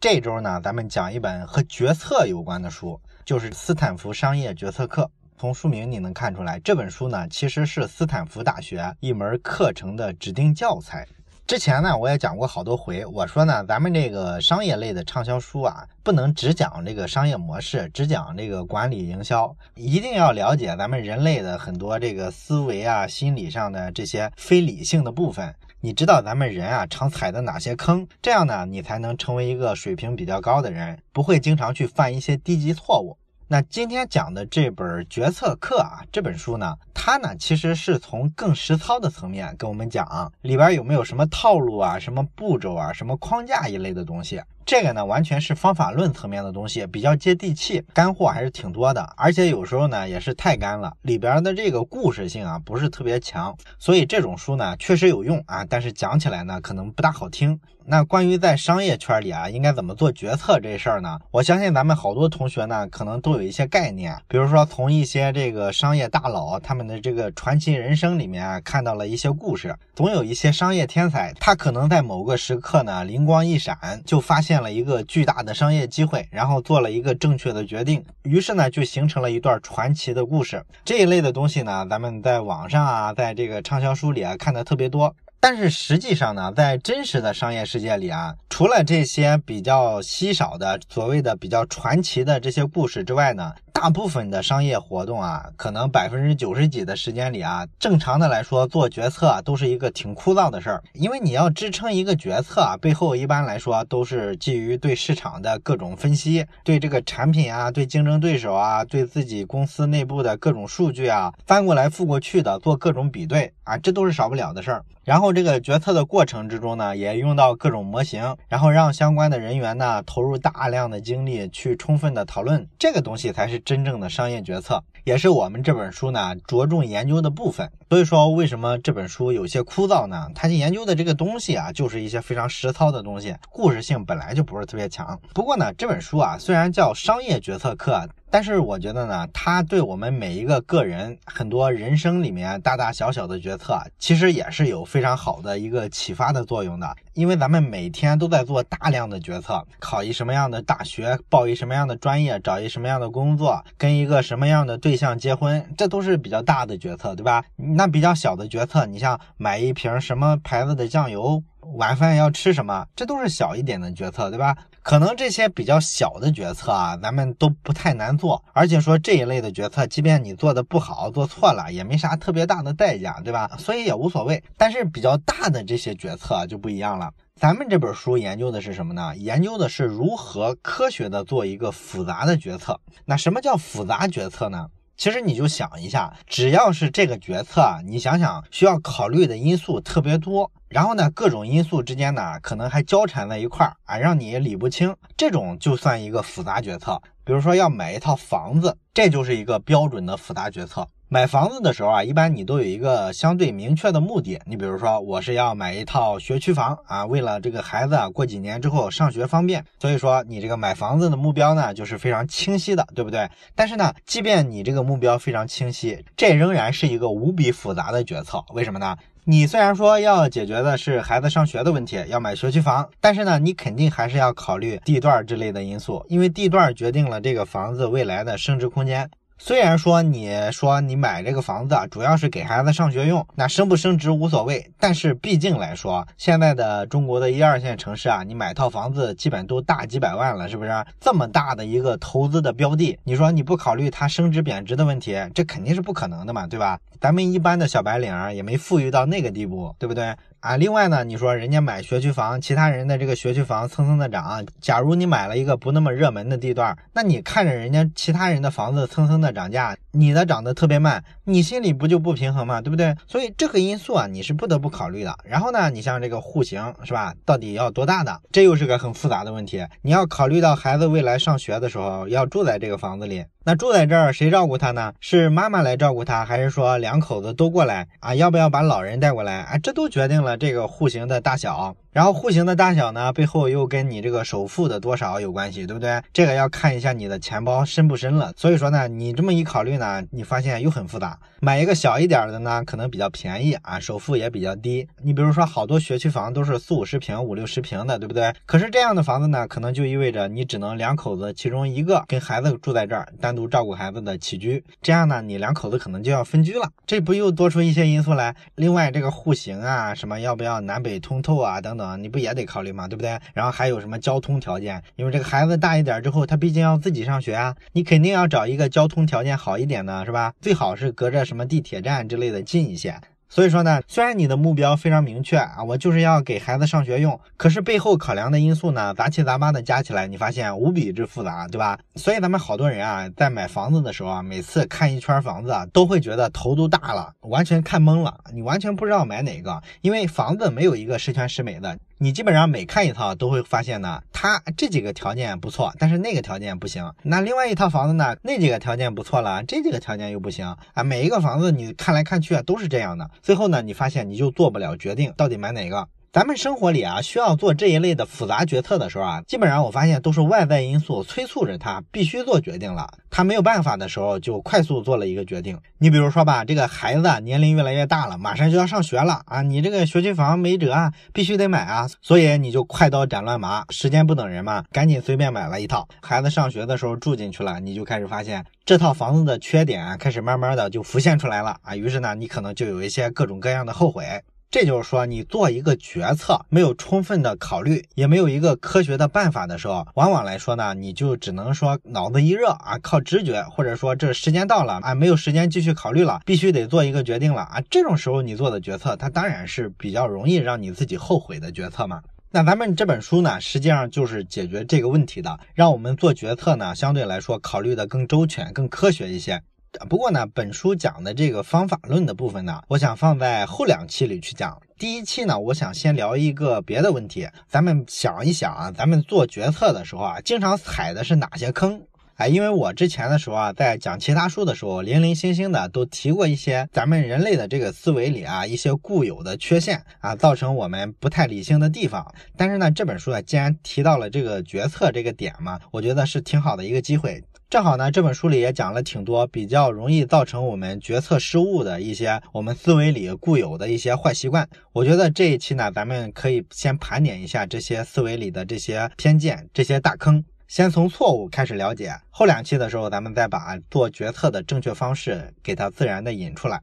这周呢，咱们讲一本和决策有关的书，就是《斯坦福商业决策课》。从书名你能看出来，这本书呢其实是斯坦福大学一门课程的指定教材。之前呢，我也讲过好多回，我说呢，咱们这个商业类的畅销书啊，不能只讲这个商业模式，只讲这个管理营销，一定要了解咱们人类的很多这个思维啊、心理上的这些非理性的部分。你知道咱们人啊常踩的哪些坑，这样呢，你才能成为一个水平比较高的人，不会经常去犯一些低级错误。那今天讲的这本决策课啊，这本书呢，它呢其实是从更实操的层面跟我们讲里边有没有什么套路啊、什么步骤啊、什么框架一类的东西。这个呢，完全是方法论层面的东西，比较接地气，干货还是挺多的。而且有时候呢，也是太干了，里边的这个故事性啊，不是特别强。所以这种书呢，确实有用啊，但是讲起来呢，可能不大好听。那关于在商业圈里啊，应该怎么做决策这事儿呢？我相信咱们好多同学呢，可能都有一些概念。比如说，从一些这个商业大佬他们的这个传奇人生里面啊看到了一些故事。总有一些商业天才，他可能在某个时刻呢，灵光一闪，就发现了一个巨大的商业机会，然后做了一个正确的决定，于是呢，就形成了一段传奇的故事。这一类的东西呢，咱们在网上啊，在这个畅销书里啊，看的特别多。但是实际上呢，在真实的商业世界里啊，除了这些比较稀少的所谓的比较传奇的这些故事之外呢，大部分的商业活动啊，可能百分之九十几的时间里啊，正常的来说做决策，都是一个挺枯燥的事儿。因为你要支撑一个决策啊，背后一般来说都是基于对市场的各种分析，对这个产品啊，对竞争对手啊，对自己公司内部的各种数据啊，翻过来覆过去的做各种比对啊，这都是少不了的事儿。然后这个决策的过程之中呢，也用到各种模型，然后让相关的人员呢投入大量的精力去充分的讨论，这个东西才是真正的商业决策，也是我们这本书呢着重研究的部分。所以说，为什么这本书有些枯燥呢？它研究的这个东西啊，就是一些非常实操的东西，故事性本来就不是特别强。不过呢，这本书啊，虽然叫商业决策课。但是我觉得呢，它对我们每一个个人很多人生里面大大小小的决策，其实也是有非常好的一个启发的作用的。因为咱们每天都在做大量的决策，考一什么样的大学，报一什么样的专业，找一什么样的工作，跟一个什么样的对象结婚，这都是比较大的决策，对吧？那比较小的决策，你像买一瓶什么牌子的酱油。晚饭要吃什么？这都是小一点的决策，对吧？可能这些比较小的决策啊，咱们都不太难做。而且说这一类的决策，即便你做的不好，做错了，也没啥特别大的代价，对吧？所以也无所谓。但是比较大的这些决策就不一样了。咱们这本书研究的是什么呢？研究的是如何科学的做一个复杂的决策。那什么叫复杂决策呢？其实你就想一下，只要是这个决策，你想想需要考虑的因素特别多。然后呢，各种因素之间呢，可能还交缠在一块儿啊，让你理不清。这种就算一个复杂决策。比如说要买一套房子，这就是一个标准的复杂决策。买房子的时候啊，一般你都有一个相对明确的目的。你比如说，我是要买一套学区房啊，为了这个孩子啊过几年之后上学方便。所以说，你这个买房子的目标呢，就是非常清晰的，对不对？但是呢，即便你这个目标非常清晰，这仍然是一个无比复杂的决策。为什么呢？你虽然说要解决的是孩子上学的问题，要买学区房，但是呢，你肯定还是要考虑地段之类的因素，因为地段决定了这个房子未来的升值空间。虽然说你说你买这个房子主要是给孩子上学用，那升不升值无所谓，但是毕竟来说，现在的中国的一二线城市啊，你买套房子基本都大几百万了，是不是？这么大的一个投资的标的，你说你不考虑它升值贬值的问题，这肯定是不可能的嘛，对吧？咱们一般的小白领也没富裕到那个地步，对不对？啊，另外呢，你说人家买学区房，其他人的这个学区房蹭蹭的涨。假如你买了一个不那么热门的地段，那你看着人家其他人的房子蹭蹭的涨价，你的涨得特别慢，你心里不就不平衡吗？对不对？所以这个因素啊，你是不得不考虑的。然后呢，你像这个户型是吧？到底要多大的？这又是个很复杂的问题。你要考虑到孩子未来上学的时候要住在这个房子里。那住在这儿谁照顾他呢？是妈妈来照顾他，还是说两口子都过来啊？要不要把老人带过来啊？这都决定了这个户型的大小。然后户型的大小呢，背后又跟你这个首付的多少有关系，对不对？这个要看一下你的钱包深不深了。所以说呢，你这么一考虑呢，你发现又很复杂。买一个小一点的呢，可能比较便宜啊，首付也比较低。你比如说，好多学区房都是四五十平、五六十平的，对不对？可是这样的房子呢，可能就意味着你只能两口子其中一个跟孩子住在这儿，单独照顾孩子的起居。这样呢，你两口子可能就要分居了，这不又多出一些因素来？另外，这个户型啊，什么要不要南北通透啊，等等，你不也得考虑吗？对不对？然后还有什么交通条件？因为这个孩子大一点之后，他毕竟要自己上学啊，你肯定要找一个交通条件好一点的，是吧？最好是隔着什么地铁站之类的近一些。所以说呢，虽然你的目标非常明确啊，我就是要给孩子上学用，可是背后考量的因素呢，杂七杂八的加起来，你发现无比之复杂，对吧？所以咱们好多人啊，在买房子的时候啊，每次看一圈房子啊，都会觉得头都大了，完全看懵了，你完全不知道买哪个，因为房子没有一个十全十美的。你基本上每看一套都会发现呢，它这几个条件不错，但是那个条件不行。那另外一套房子呢，那几个条件不错了，这几个条件又不行啊。每一个房子你看来看去啊都是这样的，最后呢，你发现你就做不了决定，到底买哪个。咱们生活里啊，需要做这一类的复杂决策的时候啊，基本上我发现都是外在因素催促着他必须做决定了。他没有办法的时候，就快速做了一个决定。你比如说吧，这个孩子年龄越来越大了，马上就要上学了啊，你这个学区房没辙啊，必须得买啊，所以你就快刀斩乱麻，时间不等人嘛，赶紧随便买了一套。孩子上学的时候住进去了，你就开始发现这套房子的缺点开始慢慢的就浮现出来了啊，于是呢，你可能就有一些各种各样的后悔。这就是说，你做一个决策没有充分的考虑，也没有一个科学的办法的时候，往往来说呢，你就只能说脑子一热啊，靠直觉，或者说这时间到了啊，没有时间继续考虑了，必须得做一个决定了啊。这种时候你做的决策，它当然是比较容易让你自己后悔的决策嘛。那咱们这本书呢，实际上就是解决这个问题的，让我们做决策呢，相对来说考虑的更周全、更科学一些。不过呢，本书讲的这个方法论的部分呢，我想放在后两期里去讲。第一期呢，我想先聊一个别的问题。咱们想一想啊，咱们做决策的时候啊，经常踩的是哪些坑？哎，因为我之前的时候啊，在讲其他书的时候，零零星星的都提过一些咱们人类的这个思维里啊，一些固有的缺陷啊，造成我们不太理性的地方。但是呢，这本书啊，既然提到了这个决策这个点嘛，我觉得是挺好的一个机会。正好呢，这本书里也讲了挺多比较容易造成我们决策失误的一些我们思维里固有的一些坏习惯。我觉得这一期呢，咱们可以先盘点一下这些思维里的这些偏见、这些大坑，先从错误开始了解。后两期的时候，咱们再把做决策的正确方式给它自然的引出来。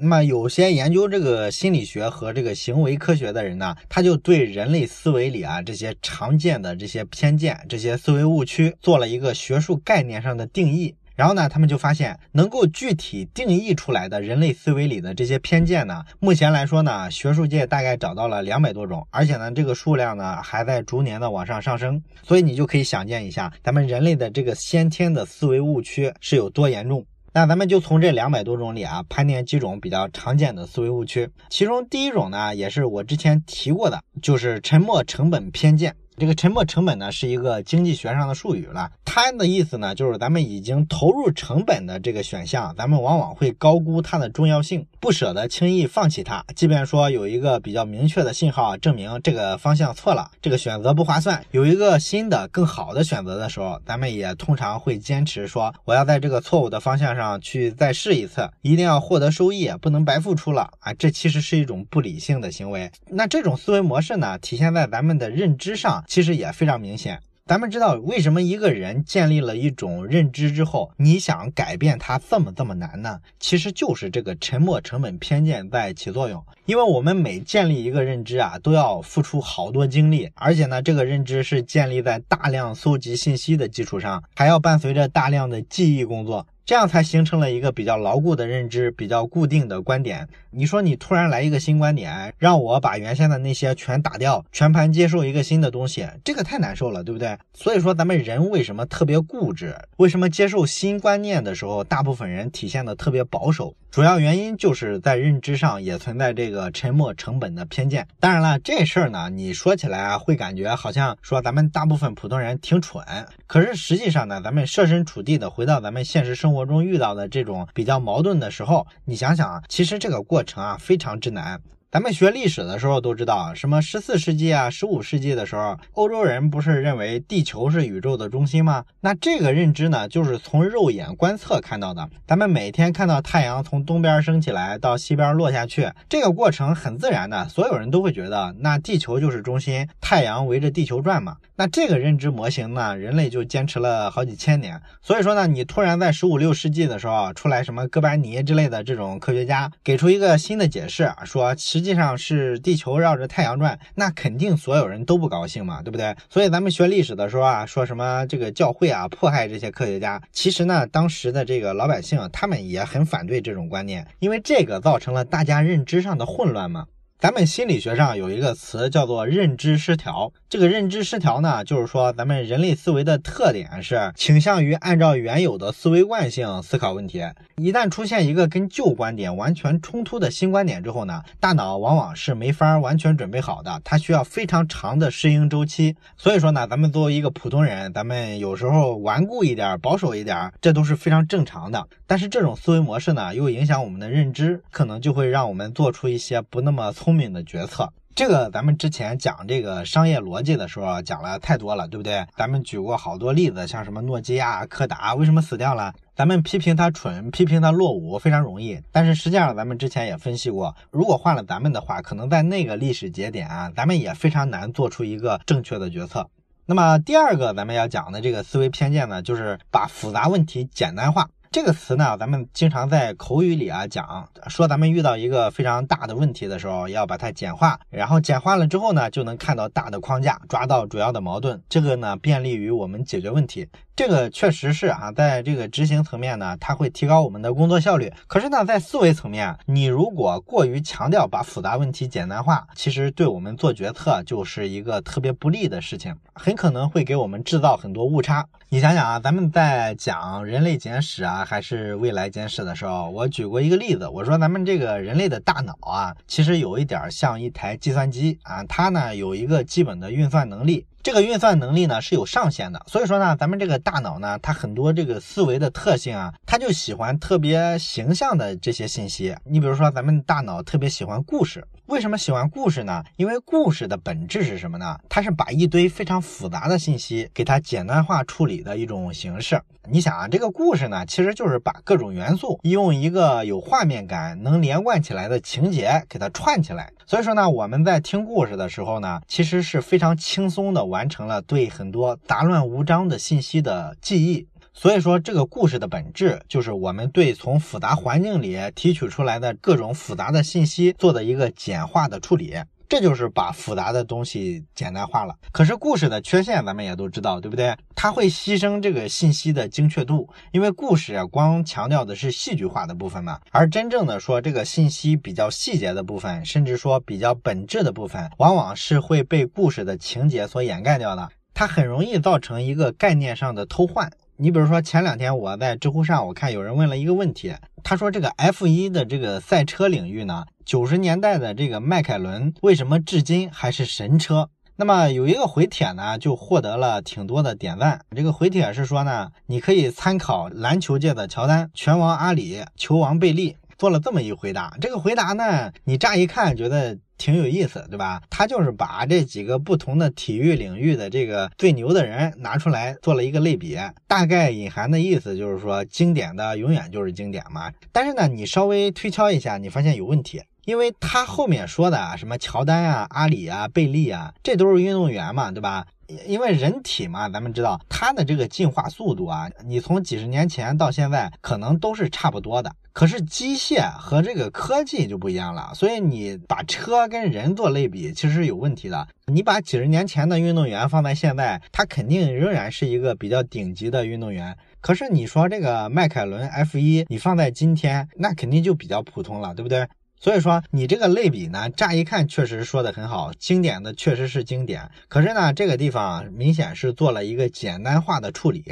那么有些研究这个心理学和这个行为科学的人呢，他就对人类思维里啊这些常见的这些偏见、这些思维误区做了一个学术概念上的定义。然后呢，他们就发现能够具体定义出来的人类思维里的这些偏见呢，目前来说呢，学术界大概找到了两百多种，而且呢，这个数量呢还在逐年的往上上升。所以你就可以想见一下，咱们人类的这个先天的思维误区是有多严重。那咱们就从这两百多种里啊，盘点几种比较常见的思维误区。其中第一种呢，也是我之前提过的，就是沉没成本偏见。这个沉没成本呢，是一个经济学上的术语了。它的意思呢，就是咱们已经投入成本的这个选项，咱们往往会高估它的重要性，不舍得轻易放弃它。即便说有一个比较明确的信号证明这个方向错了，这个选择不划算，有一个新的更好的选择的时候，咱们也通常会坚持说，我要在这个错误的方向上去再试一次，一定要获得收益，不能白付出了啊！这其实是一种不理性的行为。那这种思维模式呢，体现在咱们的认知上。其实也非常明显。咱们知道为什么一个人建立了一种认知之后，你想改变他这么这么难呢？其实就是这个沉没成本偏见在起作用。因为我们每建立一个认知啊，都要付出好多精力，而且呢，这个认知是建立在大量搜集信息的基础上，还要伴随着大量的记忆工作。这样才形成了一个比较牢固的认知，比较固定的观点。你说你突然来一个新观点，让我把原先的那些全打掉，全盘接受一个新的东西，这个太难受了，对不对？所以说咱们人为什么特别固执？为什么接受新观念的时候，大部分人体现的特别保守？主要原因就是在认知上也存在这个沉没成本的偏见。当然了，这事儿呢，你说起来啊，会感觉好像说咱们大部分普通人挺蠢。可是实际上呢，咱们设身处地的回到咱们现实生活中遇到的这种比较矛盾的时候，你想想啊，其实这个过程啊非常之难。咱们学历史的时候都知道，什么十四世纪啊、十五世纪的时候，欧洲人不是认为地球是宇宙的中心吗？那这个认知呢，就是从肉眼观测看到的。咱们每天看到太阳从东边升起来到西边落下去，这个过程很自然的，所有人都会觉得那地球就是中心，太阳围着地球转嘛。那这个认知模型呢，人类就坚持了好几千年。所以说呢，你突然在十五六世纪的时候出来什么哥白尼之类的这种科学家，给出一个新的解释，说实际上是地球绕着太阳转，那肯定所有人都不高兴嘛，对不对？所以咱们学历史的时候啊，说什么这个教会啊迫害这些科学家，其实呢，当时的这个老百姓他们也很反对这种观念，因为这个造成了大家认知上的混乱嘛。咱们心理学上有一个词叫做认知失调。这个认知失调呢，就是说咱们人类思维的特点是倾向于按照原有的思维惯性思考问题。一旦出现一个跟旧观点完全冲突的新观点之后呢，大脑往往是没法完全准备好的，它需要非常长的适应周期。所以说呢，咱们作为一个普通人，咱们有时候顽固一点、保守一点，这都是非常正常的。但是这种思维模式呢，又影响我们的认知，可能就会让我们做出一些不那么聪聪明的决策。这个咱们之前讲这个商业逻辑的时候讲了太多了，对不对？咱们举过好多例子，像什么诺基亚、柯达为什么死掉了？咱们批评他蠢，批评他落伍非常容易，但是实际上咱们之前也分析过，如果换了咱们的话，可能在那个历史节点啊，咱们也非常难做出一个正确的决策。那么第二个咱们要讲的这个思维偏见呢，就是把复杂问题简单化。这个词呢，咱们经常在口语里啊讲，说咱们遇到一个非常大的问题的时候，要把它简化，然后简化了之后呢，就能看到大的框架，抓到主要的矛盾，这个呢，便利于我们解决问题。这个确实是啊，在这个执行层面呢，它会提高我们的工作效率。可是呢，在思维层面，你如果过于强调把复杂问题简单化，其实对我们做决策就是一个特别不利的事情，很可能会给我们制造很多误差。你想想啊，咱们在讲人类简史啊，还是未来监视的时候，我举过一个例子，我说咱们这个人类的大脑啊，其实有一点像一台计算机啊，它呢有一个基本的运算能力。这个运算能力呢是有上限的，所以说呢，咱们这个大脑呢，它很多这个思维的特性啊，它就喜欢特别形象的这些信息。你比如说，咱们大脑特别喜欢故事。为什么喜欢故事呢？因为故事的本质是什么呢？它是把一堆非常复杂的信息给它简单化处理的一种形式。你想啊，这个故事呢，其实就是把各种元素用一个有画面感、能连贯起来的情节给它串起来。所以说呢，我们在听故事的时候呢，其实是非常轻松的完完成了对很多杂乱无章的信息的记忆。所以说，这个故事的本质就是我们对从复杂环境里提取出来的各种复杂的信息做的一个简化的处理，这就是把复杂的东西简单化了。可是故事的缺陷咱们也都知道，对不对？它会牺牲这个信息的精确度，因为故事啊光强调的是戏剧化的部分嘛，而真正的说这个信息比较细节的部分，甚至说比较本质的部分，往往是会被故事的情节所掩盖掉的，它很容易造成一个概念上的偷换。你比如说，前两天我在知乎上，我看有人问了一个问题，他说这个 F1 的这个赛车领域呢，九十年代的这个迈凯伦为什么至今还是神车？那么有一个回帖呢，就获得了挺多的点赞。这个回帖是说呢，你可以参考篮球界的乔丹、拳王阿里、球王贝利。做了这么一回答，这个回答呢，你乍一看觉得挺有意思，对吧？他就是把这几个不同的体育领域的这个最牛的人拿出来做了一个类比，大概隐含的意思就是说，经典的永远就是经典嘛。但是呢，你稍微推敲一下，你发现有问题，因为他后面说的啊什么乔丹啊、阿里啊、贝利啊，这都是运动员嘛，对吧？因为人体嘛，咱们知道它的这个进化速度啊，你从几十年前到现在可能都是差不多的。可是机械和这个科技就不一样了，所以你把车跟人做类比，其实是有问题的。你把几十年前的运动员放在现在，他肯定仍然是一个比较顶级的运动员。可是你说这个迈凯伦 F1，你放在今天，那肯定就比较普通了，对不对？所以说，你这个类比呢，乍一看确实说的很好，经典的确实是经典。可是呢，这个地方明显是做了一个简单化的处理。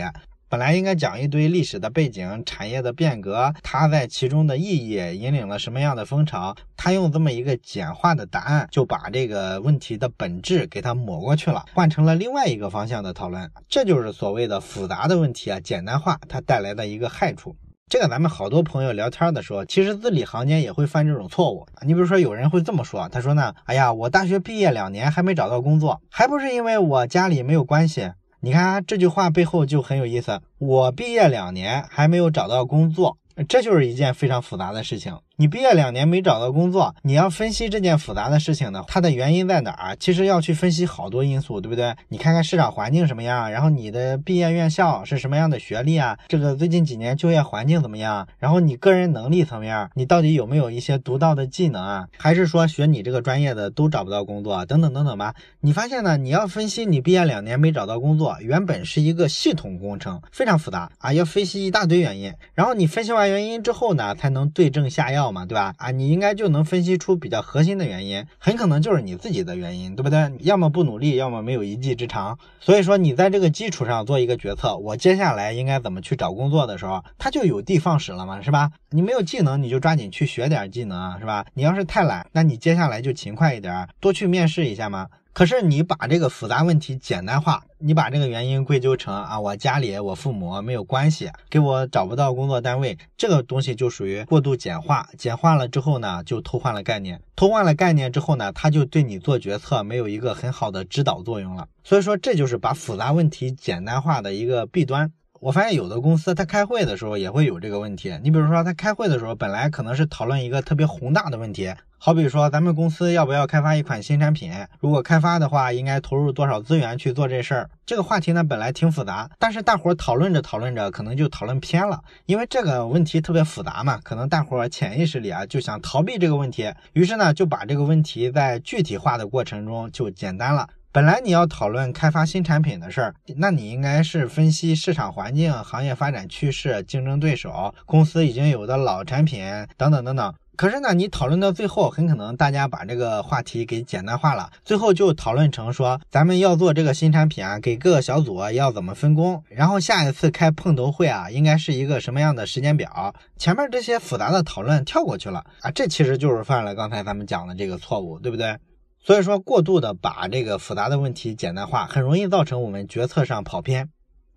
本来应该讲一堆历史的背景、产业的变革，它在其中的意义，引领了什么样的风潮，他用这么一个简化的答案，就把这个问题的本质给它抹过去了，换成了另外一个方向的讨论。这就是所谓的复杂的问题啊，简单化它带来的一个害处。这个咱们好多朋友聊天的时候，其实字里行间也会犯这种错误。你比如说，有人会这么说，他说呢，哎呀，我大学毕业两年还没找到工作，还不是因为我家里没有关系。你看这句话背后就很有意思，我毕业两年还没有找到工作，这就是一件非常复杂的事情。你毕业两年没找到工作，你要分析这件复杂的事情呢，它的原因在哪儿？其实要去分析好多因素，对不对？你看看市场环境什么样，然后你的毕业院校是什么样的学历啊？这个最近几年就业环境怎么样？然后你个人能力层面，你到底有没有一些独到的技能啊？还是说学你这个专业的都找不到工作？等等等等吧。你发现呢？你要分析你毕业两年没找到工作，原本是一个系统工程，非常复杂啊，要分析一大堆原因。然后你分析完原因之后呢，才能对症下药。嘛，对吧？啊，你应该就能分析出比较核心的原因，很可能就是你自己的原因，对不对？要么不努力，要么没有一技之长。所以说你在这个基础上做一个决策，我接下来应该怎么去找工作的时候，它就有的放矢了嘛，是吧？你没有技能，你就抓紧去学点技能，是吧？你要是太懒，那你接下来就勤快一点，多去面试一下嘛。可是你把这个复杂问题简单化，你把这个原因归咎成啊，我家里我父母没有关系，给我找不到工作单位，这个东西就属于过度简化。简化了之后呢，就偷换了概念，偷换了概念之后呢，他就对你做决策没有一个很好的指导作用了。所以说，这就是把复杂问题简单化的一个弊端。我发现有的公司他开会的时候也会有这个问题。你比如说他开会的时候，本来可能是讨论一个特别宏大的问题，好比说咱们公司要不要开发一款新产品，如果开发的话，应该投入多少资源去做这事儿。这个话题呢本来挺复杂，但是大伙讨论着讨论着，可能就讨论偏了，因为这个问题特别复杂嘛，可能大伙潜意识里啊就想逃避这个问题，于是呢就把这个问题在具体化的过程中就简单了。本来你要讨论开发新产品的事儿，那你应该是分析市场环境、行业发展趋势、竞争对手、公司已经有的老产品等等等等。可是呢，你讨论到最后，很可能大家把这个话题给简单化了，最后就讨论成说咱们要做这个新产品啊，给各个小组要怎么分工，然后下一次开碰头会啊，应该是一个什么样的时间表？前面这些复杂的讨论跳过去了啊，这其实就是犯了刚才咱们讲的这个错误，对不对？所以说，过度的把这个复杂的问题简单化，很容易造成我们决策上跑偏。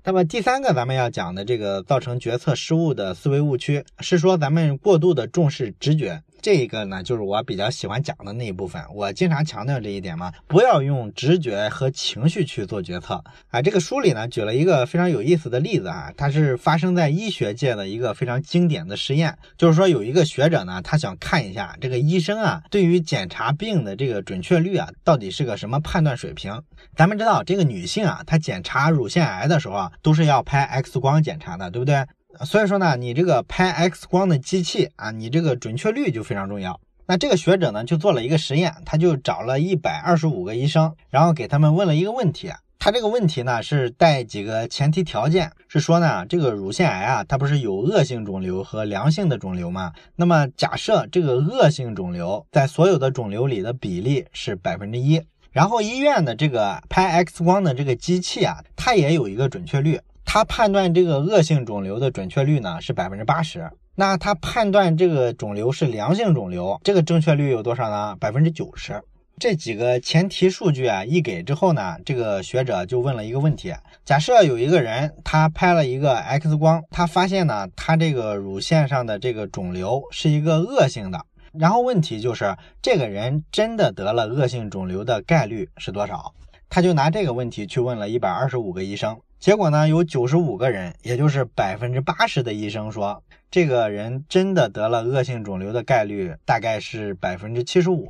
那么第三个咱们要讲的这个造成决策失误的思维误区，是说咱们过度的重视直觉。这一个呢，就是我比较喜欢讲的那一部分。我经常强调这一点嘛，不要用直觉和情绪去做决策啊。这个书里呢，举了一个非常有意思的例子啊，它是发生在医学界的一个非常经典的实验。就是说，有一个学者呢，他想看一下这个医生啊，对于检查病的这个准确率啊，到底是个什么判断水平。咱们知道，这个女性啊，她检查乳腺癌的时候啊，都是要拍 X 光检查的，对不对？所以说呢，你这个拍 X 光的机器啊，你这个准确率就非常重要。那这个学者呢，就做了一个实验，他就找了一百二十五个医生，然后给他们问了一个问题。他这个问题呢，是带几个前提条件，是说呢，这个乳腺癌啊，它不是有恶性肿瘤和良性的肿瘤吗？那么假设这个恶性肿瘤在所有的肿瘤里的比例是百分之一，然后医院的这个拍 X 光的这个机器啊，它也有一个准确率。他判断这个恶性肿瘤的准确率呢是百分之八十，那他判断这个肿瘤是良性肿瘤，这个正确率有多少呢？百分之九十。这几个前提数据啊一给之后呢，这个学者就问了一个问题：假设有一个人他拍了一个 X 光，他发现呢他这个乳腺上的这个肿瘤是一个恶性的，然后问题就是这个人真的得了恶性肿瘤的概率是多少？他就拿这个问题去问了一百二十五个医生。结果呢，有九十五个人，也就是百分之八十的医生说，这个人真的得了恶性肿瘤的概率大概是百分之七十五。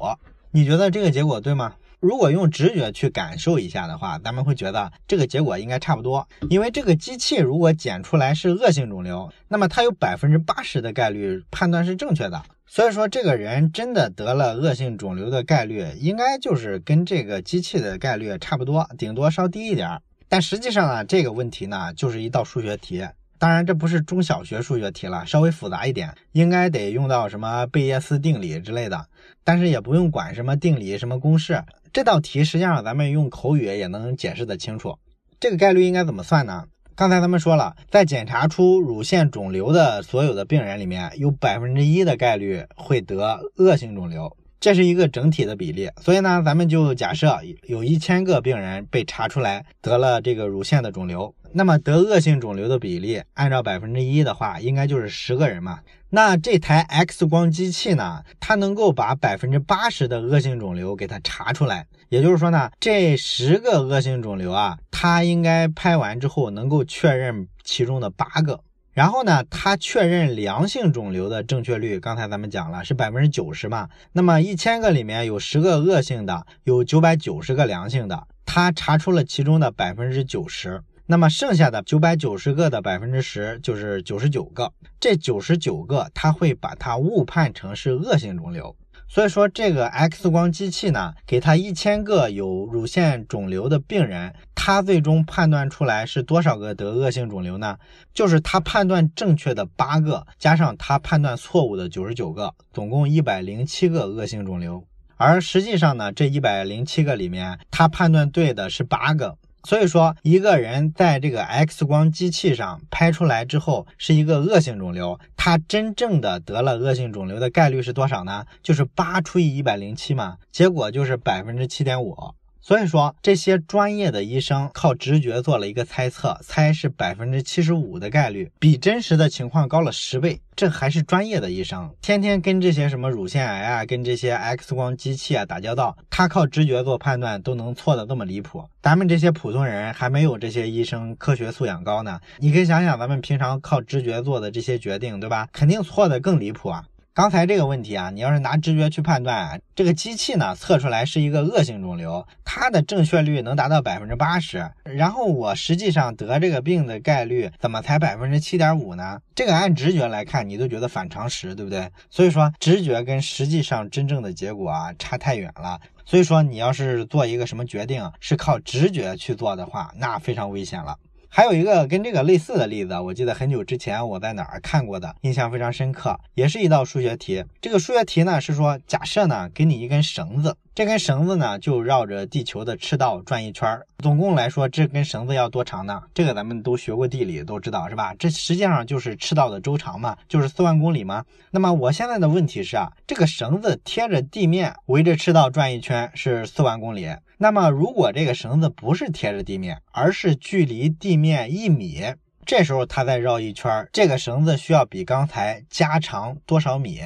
你觉得这个结果对吗？如果用直觉去感受一下的话，咱们会觉得这个结果应该差不多。因为这个机器如果检出来是恶性肿瘤，那么它有百分之八十的概率判断是正确的。所以说，这个人真的得了恶性肿瘤的概率，应该就是跟这个机器的概率差不多，顶多稍低一点儿。但实际上呢，这个问题呢，就是一道数学题。当然，这不是中小学数学题了，稍微复杂一点，应该得用到什么贝叶斯定理之类的。但是也不用管什么定理、什么公式。这道题实际上咱们用口语也能解释得清楚。这个概率应该怎么算呢？刚才咱们说了，在检查出乳腺肿瘤的所有的病人里面，有百分之一的概率会得恶性肿瘤。这是一个整体的比例。所以呢，咱们就假设有一千个病人被查出来得了这个乳腺的肿瘤，那么得恶性肿瘤的比例按照百分之一的话，应该就是十个人嘛。那这台 X 光机器呢，它能够把百分之八十的恶性肿瘤给它查出来。也就是说呢，这十个恶性肿瘤啊，它应该拍完之后能够确认其中的八个。然后呢，他确认良性肿瘤的正确率，刚才咱们讲了是百分之九十嘛。那么一千个里面有十个恶性的，有九百九十个良性的，他查出了其中的百分之九十。那么剩下的九百九十个的百分之十就是九十九个，这九十九个他会把它误判成是恶性肿瘤。所以说这个 X 光机器呢，给它一千个有乳腺肿瘤的病人，它最终判断出来是多少个得恶性肿瘤呢？就是他判断正确的八个，加上他判断错误的九十九个，总共一百零七个恶性肿瘤。而实际上呢，这一百零七个里面，他判断对的是八个。所以说，一个人在这个 X 光机器上拍出来之后是一个恶性肿瘤，他真正的得了恶性肿瘤的概率是多少呢？就是八除以一百零七嘛，结果就是百分之七点五。所以说，这些专业的医生靠直觉做了一个猜测，猜是百分之七十五的概率，比真实的情况高了十倍。这还是专业的医生，天天跟这些什么乳腺癌啊，跟这些 X 光机器啊打交道，他靠直觉做判断都能错的这么离谱。咱们这些普通人还没有这些医生科学素养高呢。你可以想想，咱们平常靠直觉做的这些决定，对吧？肯定错的更离谱啊。刚才这个问题啊，你要是拿直觉去判断，这个机器呢测出来是一个恶性肿瘤，它的正确率能达到百分之八十。然后我实际上得这个病的概率怎么才百分之七点五呢？这个按直觉来看，你都觉得反常识，对不对？所以说直觉跟实际上真正的结果啊差太远了。所以说你要是做一个什么决定是靠直觉去做的话，那非常危险了。还有一个跟这个类似的例子，我记得很久之前我在哪儿看过的，印象非常深刻，也是一道数学题。这个数学题呢是说，假设呢给你一根绳子，这根绳子呢就绕着地球的赤道转一圈，总共来说这根绳子要多长呢？这个咱们都学过地理，都知道是吧？这实际上就是赤道的周长嘛，就是四万公里嘛。那么我现在的问题是啊，这个绳子贴着地面围着赤道转一圈是四万公里。那么，如果这个绳子不是贴着地面，而是距离地面一米，这时候它再绕一圈，这个绳子需要比刚才加长多少米？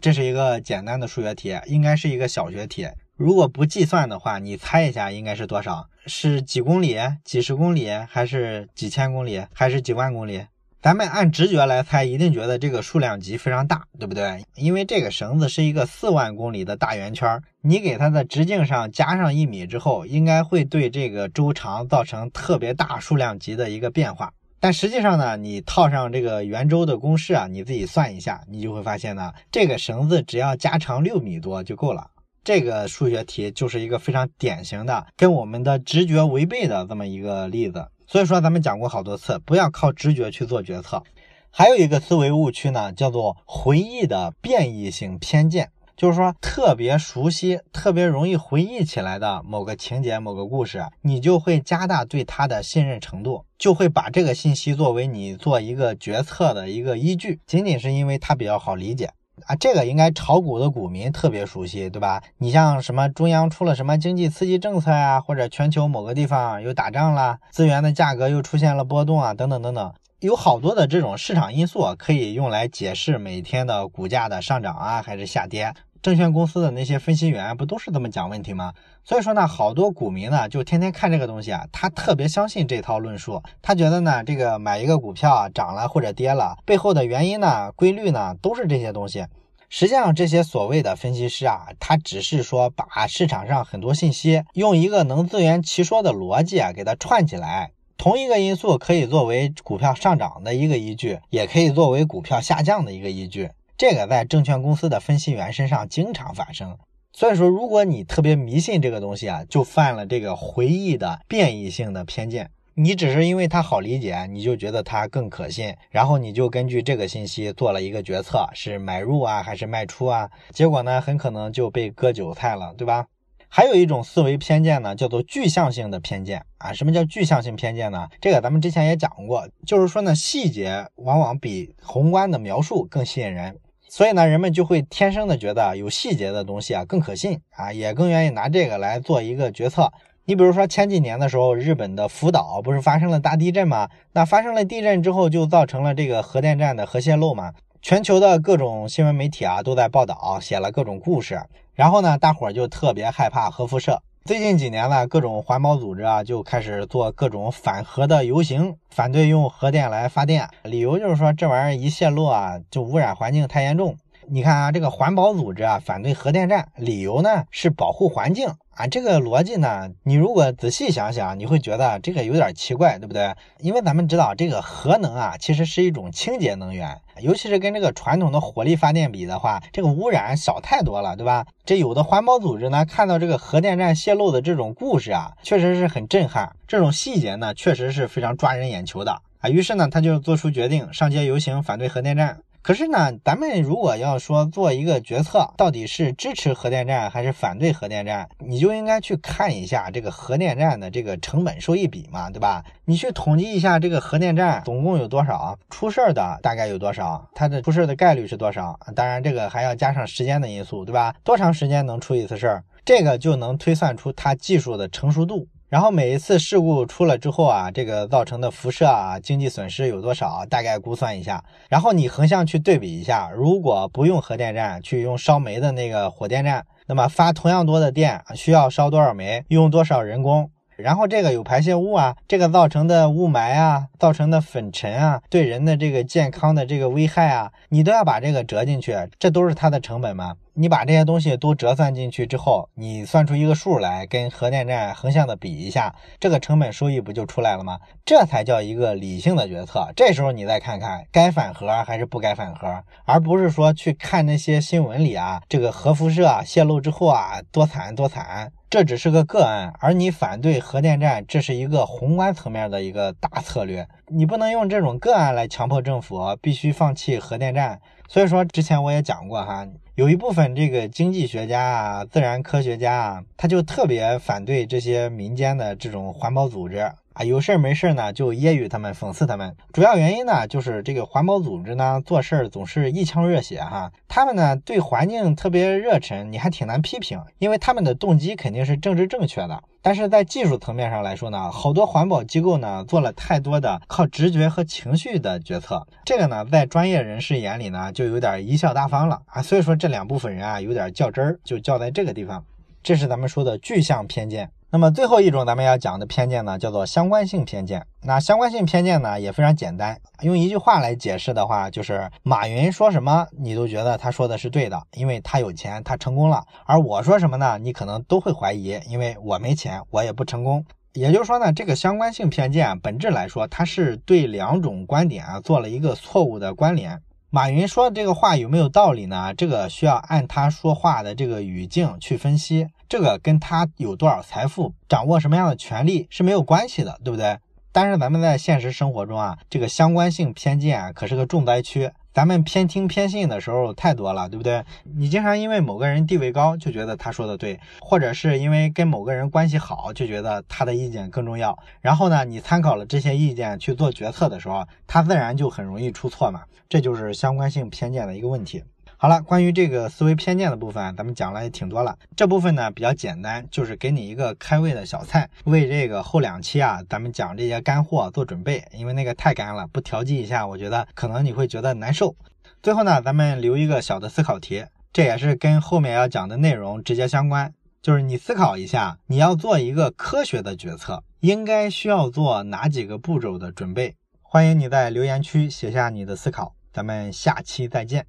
这是一个简单的数学题，应该是一个小学题。如果不计算的话，你猜一下应该是多少？是几公里、几十公里，还是几千公里，还是几万公里？咱们按直觉来猜，一定觉得这个数量级非常大，对不对？因为这个绳子是一个四万公里的大圆圈，你给它的直径上加上一米之后，应该会对这个周长造成特别大数量级的一个变化。但实际上呢，你套上这个圆周的公式啊，你自己算一下，你就会发现呢，这个绳子只要加长六米多就够了。这个数学题就是一个非常典型的跟我们的直觉违背的这么一个例子。所以说，咱们讲过好多次，不要靠直觉去做决策。还有一个思维误区呢，叫做回忆的变异性偏见，就是说特别熟悉、特别容易回忆起来的某个情节、某个故事，你就会加大对它的信任程度，就会把这个信息作为你做一个决策的一个依据，仅仅是因为它比较好理解。啊，这个应该炒股的股民特别熟悉，对吧？你像什么中央出了什么经济刺激政策啊，或者全球某个地方又打仗了，资源的价格又出现了波动啊，等等等等，有好多的这种市场因素可以用来解释每天的股价的上涨啊，还是下跌。证券公司的那些分析员不都是这么讲问题吗？所以说呢，好多股民呢就天天看这个东西啊，他特别相信这套论述，他觉得呢，这个买一个股票啊涨了或者跌了，背后的原因呢、规律呢都是这些东西。实际上，这些所谓的分析师啊，他只是说把市场上很多信息用一个能自圆其说的逻辑啊给它串起来。同一个因素可以作为股票上涨的一个依据，也可以作为股票下降的一个依据。这个在证券公司的分析员身上经常发生，所以说，如果你特别迷信这个东西啊，就犯了这个回忆的变异性的偏见。你只是因为它好理解，你就觉得它更可信，然后你就根据这个信息做了一个决策，是买入啊还是卖出啊？结果呢，很可能就被割韭菜了，对吧？还有一种思维偏见呢，叫做具象性的偏见啊。什么叫具象性偏见呢？这个咱们之前也讲过，就是说呢，细节往往比宏观的描述更吸引人。所以呢，人们就会天生的觉得有细节的东西啊更可信啊，也更愿意拿这个来做一个决策。你比如说前几年的时候，日本的福岛不是发生了大地震吗？那发生了地震之后，就造成了这个核电站的核泄漏嘛。全球的各种新闻媒体啊都在报道，写了各种故事。然后呢，大伙儿就特别害怕核辐射。最近几年呢，各种环保组织啊就开始做各种反核的游行，反对用核电来发电，理由就是说这玩意儿一泄露啊，就污染环境太严重。你看啊，这个环保组织啊反对核电站，理由呢是保护环境啊。这个逻辑呢，你如果仔细想想，你会觉得这个有点奇怪，对不对？因为咱们知道这个核能啊，其实是一种清洁能源，尤其是跟这个传统的火力发电比的话，这个污染少太多了，对吧？这有的环保组织呢，看到这个核电站泄漏的这种故事啊，确实是很震撼，这种细节呢，确实是非常抓人眼球的啊。于是呢，他就做出决定，上街游行反对核电站。可是呢，咱们如果要说做一个决策，到底是支持核电站还是反对核电站，你就应该去看一下这个核电站的这个成本收益比嘛，对吧？你去统计一下这个核电站总共有多少出事儿的，大概有多少，它的出事儿的概率是多少？当然，这个还要加上时间的因素，对吧？多长时间能出一次事儿，这个就能推算出它技术的成熟度。然后每一次事故出了之后啊，这个造成的辐射啊，经济损失有多少？大概估算一下。然后你横向去对比一下，如果不用核电站，去用烧煤的那个火电站，那么发同样多的电，需要烧多少煤，用多少人工？然后这个有排泄物啊，这个造成的雾霾啊，造成的粉尘啊，对人的这个健康的这个危害啊，你都要把这个折进去，这都是它的成本嘛？你把这些东西都折算进去之后，你算出一个数来，跟核电站横向的比一下，这个成本收益不就出来了吗？这才叫一个理性的决策。这时候你再看看该反核还是不该反核，而不是说去看那些新闻里啊，这个核辐射泄露之后啊，多惨多惨。这只是个个案，而你反对核电站，这是一个宏观层面的一个大策略。你不能用这种个案来强迫政府必须放弃核电站。所以说，之前我也讲过哈，有一部分这个经济学家啊、自然科学家啊，他就特别反对这些民间的这种环保组织。有事儿没事儿呢，就揶揄他们，讽刺他们。主要原因呢，就是这个环保组织呢，做事儿总是一腔热血哈。他们呢，对环境特别热忱，你还挺难批评，因为他们的动机肯定是政治正确的。但是在技术层面上来说呢，好多环保机构呢，做了太多的靠直觉和情绪的决策，这个呢，在专业人士眼里呢，就有点贻笑大方了啊。所以说，这两部分人啊，有点较真儿，就较在这个地方。这是咱们说的具象偏见。那么最后一种咱们要讲的偏见呢，叫做相关性偏见。那相关性偏见呢也非常简单，用一句话来解释的话，就是马云说什么你都觉得他说的是对的，因为他有钱，他成功了；而我说什么呢，你可能都会怀疑，因为我没钱，我也不成功。也就是说呢，这个相关性偏见本质来说，它是对两种观点啊做了一个错误的关联。马云说的这个话有没有道理呢？这个需要按他说话的这个语境去分析，这个跟他有多少财富、掌握什么样的权利是没有关系的，对不对？但是咱们在现实生活中啊，这个相关性偏见啊可是个重灾区。咱们偏听偏信的时候太多了，对不对？你经常因为某个人地位高就觉得他说的对，或者是因为跟某个人关系好就觉得他的意见更重要。然后呢，你参考了这些意见去做决策的时候，他自然就很容易出错嘛。这就是相关性偏见的一个问题。好了，关于这个思维偏见的部分，咱们讲了也挺多了。这部分呢比较简单，就是给你一个开胃的小菜，为这个后两期啊，咱们讲这些干货做准备。因为那个太干了，不调剂一下，我觉得可能你会觉得难受。最后呢，咱们留一个小的思考题，这也是跟后面要讲的内容直接相关，就是你思考一下，你要做一个科学的决策，应该需要做哪几个步骤的准备？欢迎你在留言区写下你的思考，咱们下期再见。